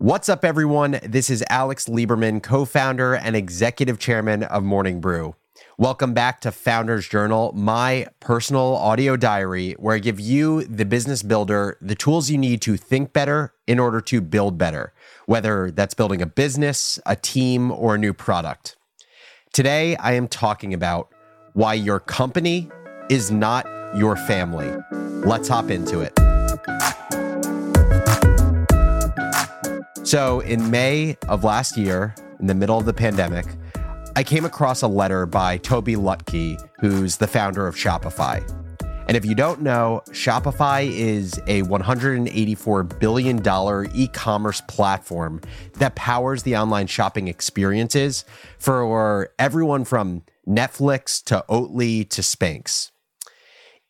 What's up, everyone? This is Alex Lieberman, co founder and executive chairman of Morning Brew. Welcome back to Founders Journal, my personal audio diary, where I give you, the business builder, the tools you need to think better in order to build better, whether that's building a business, a team, or a new product. Today, I am talking about why your company is not your family. Let's hop into it. So, in May of last year, in the middle of the pandemic, I came across a letter by Tobi Lütke, who's the founder of Shopify. And if you don't know, Shopify is a $184 billion e commerce platform that powers the online shopping experiences for everyone from Netflix to Oatly to Spanx.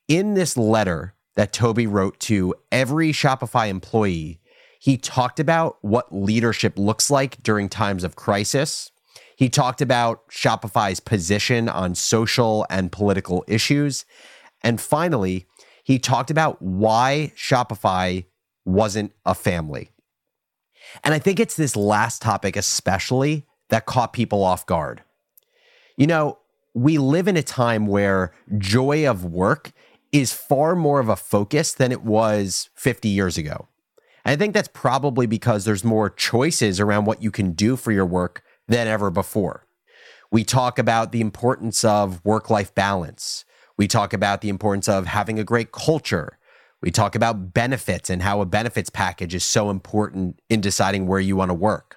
In this letter that Tobi wrote to every Shopify employee, he talked about what leadership looks like during times of crisis. He talked about Shopify's position on social and political issues. And finally, he talked about why Shopify wasn't a family. And I think it's this last topic, especially, that caught people off guard. You know, we live in a time where joy of work is far more of a focus than it was 50 years ago. I think that's probably because there's more choices around what you can do for your work than ever before. We talk about the importance of work life balance. We talk about the importance of having a great culture. We talk about benefits and how a benefits package is so important in deciding where you want to work.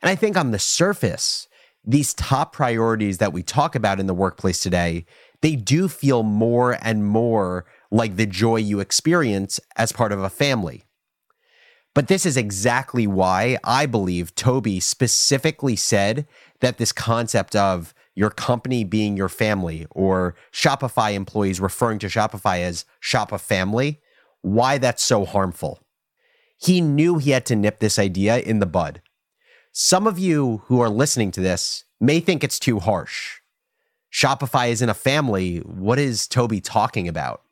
And I think on the surface, these top priorities that we talk about in the workplace today, they do feel more and more like the joy you experience as part of a family. But this is exactly why I believe Tobi specifically said that this concept of your company being your family or Shopify employees referring to Shopify as shop a family, why that's so harmful. He knew he had to nip this idea in the bud. Some of you who are listening to this may think it's too harsh. Shopify isn't a family. What is Tobi talking about?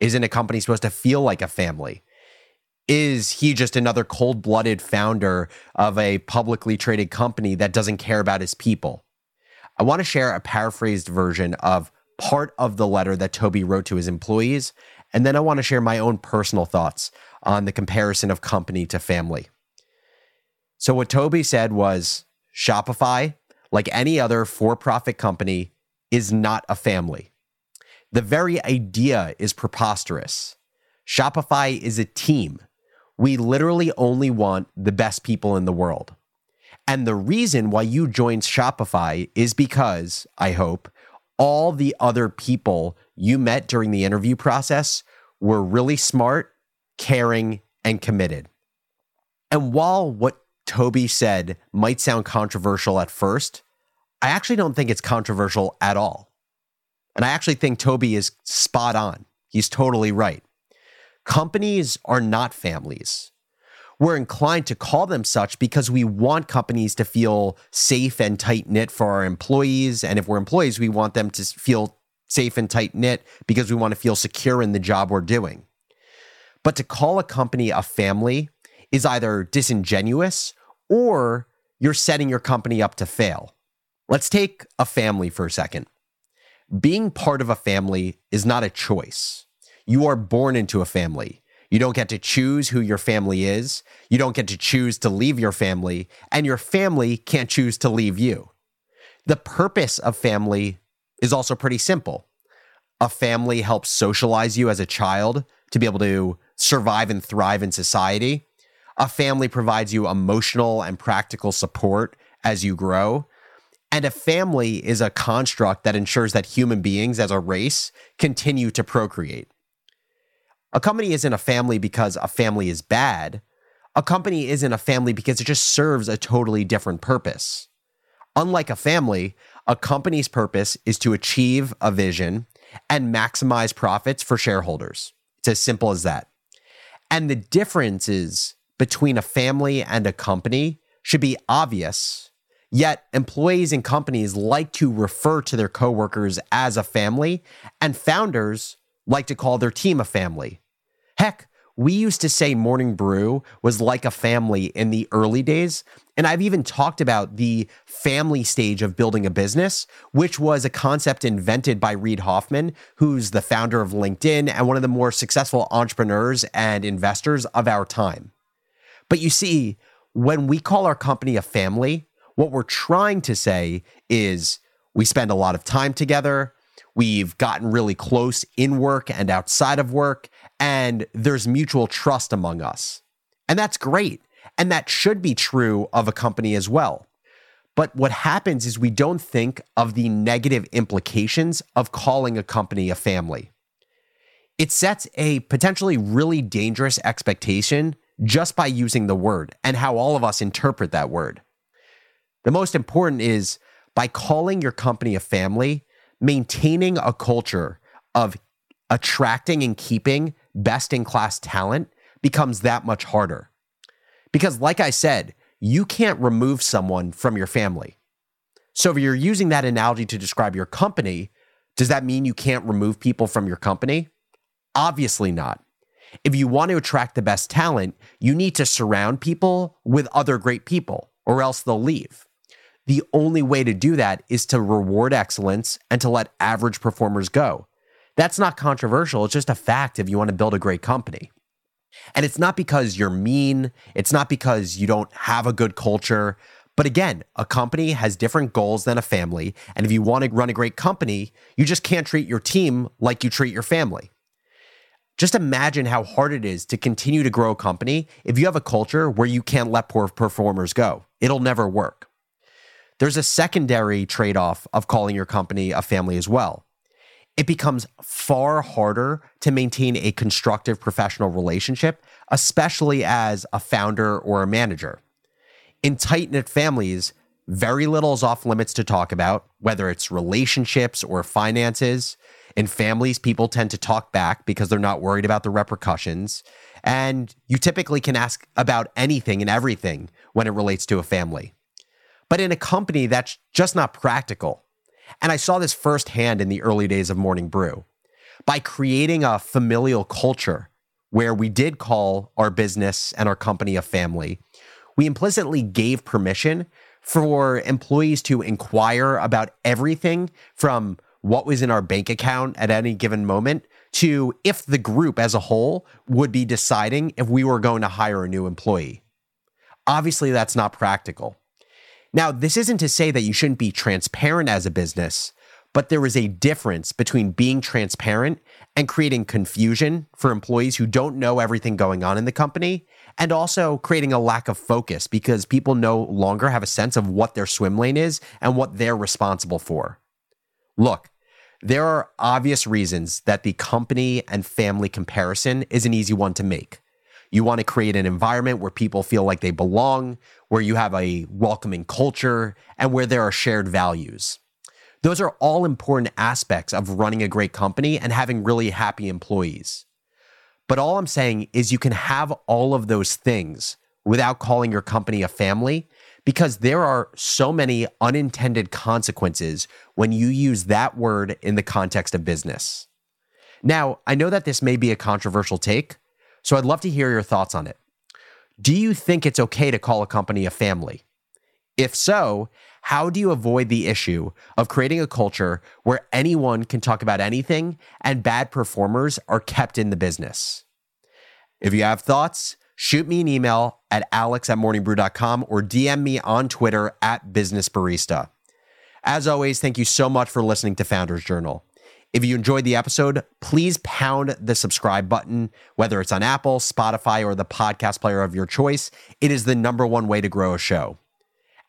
Isn't a company supposed to feel like a family? Is he just another cold blooded founder of a publicly traded company that doesn't care about his people? I want to share a paraphrased version of part of the letter that Tobi wrote to his employees. And then I want to share my own personal thoughts on the comparison of company to family. So, what Tobi said was Shopify, like any other for profit company, is not a family. The very idea is preposterous. Shopify is a team we literally only want the best people in the world. And the reason why you joined Shopify is because, I hope, all the other people you met during the interview process were really smart, caring, and committed. And while what Tobi said might sound controversial at first, I actually don't think it's controversial at all. And I actually think Tobi is spot on. He's totally right. Companies are not families. We're inclined to call them such because we want companies to feel safe and tight knit for our employees. And if we're employees, we want them to feel safe and tight knit because we want to feel secure in the job we're doing. But to call a company a family is either disingenuous or you're setting your company up to fail. Let's take a family for a second. Being part of a family is not a choice. You are born into a family. You don't get to choose who your family is. You don't get to choose to leave your family, and your family can't choose to leave you. The purpose of family is also pretty simple. A family helps socialize you as a child to be able to survive and thrive in society. A family provides you emotional and practical support as you grow. And a family is a construct that ensures that human beings as a race continue to procreate. A company isn't a family because a family is bad. A company isn't a family because it just serves a totally different purpose. Unlike a family, a company's purpose is to achieve a vision and maximize profits for shareholders. It's as simple as that. And the differences between a family and a company should be obvious. Yet, employees and companies like to refer to their coworkers as a family, and founders like to call their team a family. Heck, we used to say Morning Brew was like a family in the early days. And I've even talked about the family stage of building a business, which was a concept invented by Reid Hoffman, who's the founder of LinkedIn and one of the more successful entrepreneurs and investors of our time. But you see, when we call our company a family, what we're trying to say is we spend a lot of time together. We've gotten really close in work and outside of work, and there's mutual trust among us. And that's great. And that should be true of a company as well. But what happens is we don't think of the negative implications of calling a company a family. It sets a potentially really dangerous expectation just by using the word and how all of us interpret that word. The most important is by calling your company a family, maintaining a culture of attracting and keeping best in class talent becomes that much harder. Because, like I said, you can't remove someone from your family. So, if you're using that analogy to describe your company, does that mean you can't remove people from your company? Obviously not. If you want to attract the best talent, you need to surround people with other great people, or else they'll leave. The only way to do that is to reward excellence and to let average performers go. That's not controversial. It's just a fact if you want to build a great company. And it's not because you're mean, it's not because you don't have a good culture. But again, a company has different goals than a family. And if you want to run a great company, you just can't treat your team like you treat your family. Just imagine how hard it is to continue to grow a company if you have a culture where you can't let poor performers go. It'll never work. There's a secondary trade off of calling your company a family as well. It becomes far harder to maintain a constructive professional relationship, especially as a founder or a manager. In tight knit families, very little is off limits to talk about, whether it's relationships or finances. In families, people tend to talk back because they're not worried about the repercussions. And you typically can ask about anything and everything when it relates to a family. But in a company, that's just not practical. And I saw this firsthand in the early days of Morning Brew. By creating a familial culture where we did call our business and our company a family, we implicitly gave permission for employees to inquire about everything from what was in our bank account at any given moment to if the group as a whole would be deciding if we were going to hire a new employee. Obviously, that's not practical. Now, this isn't to say that you shouldn't be transparent as a business, but there is a difference between being transparent and creating confusion for employees who don't know everything going on in the company, and also creating a lack of focus because people no longer have a sense of what their swim lane is and what they're responsible for. Look, there are obvious reasons that the company and family comparison is an easy one to make. You want to create an environment where people feel like they belong, where you have a welcoming culture, and where there are shared values. Those are all important aspects of running a great company and having really happy employees. But all I'm saying is you can have all of those things without calling your company a family because there are so many unintended consequences when you use that word in the context of business. Now, I know that this may be a controversial take, so I'd love to hear your thoughts on it. Do you think it's okay to call a company a family? If so, how do you avoid the issue of creating a culture where anyone can talk about anything and bad performers are kept in the business? If you have thoughts, shoot me an email at alex at morningbrew.com or DM me on Twitter at businessbarista. As always, thank you so much for listening to Founders Journal. If you enjoyed the episode, please pound the subscribe button, whether it's on Apple, Spotify, or the podcast player of your choice. It is the number one way to grow a show.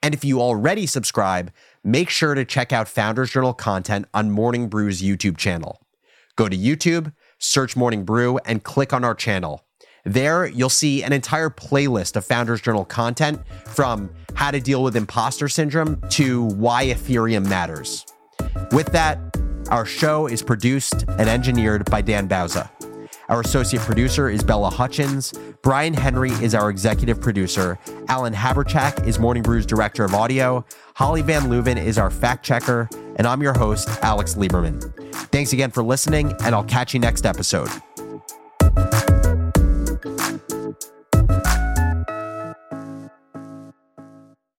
And if you already subscribe, make sure to check out Founders Journal content on Morning Brew's YouTube channel. Go to YouTube, search Morning Brew, and click on our channel. There, you'll see an entire playlist of Founders Journal content from how to deal with imposter syndrome to why Ethereum matters. With that, our show is produced and engineered by Dan Bauza. Our associate producer is Bella Hutchins. Brian Henry is our executive producer. Alan Haberchak is Morning Brew's director of audio. Holly Van Leuven is our fact checker. And I'm your host, Alex Lieberman. Thanks again for listening, and I'll catch you next episode.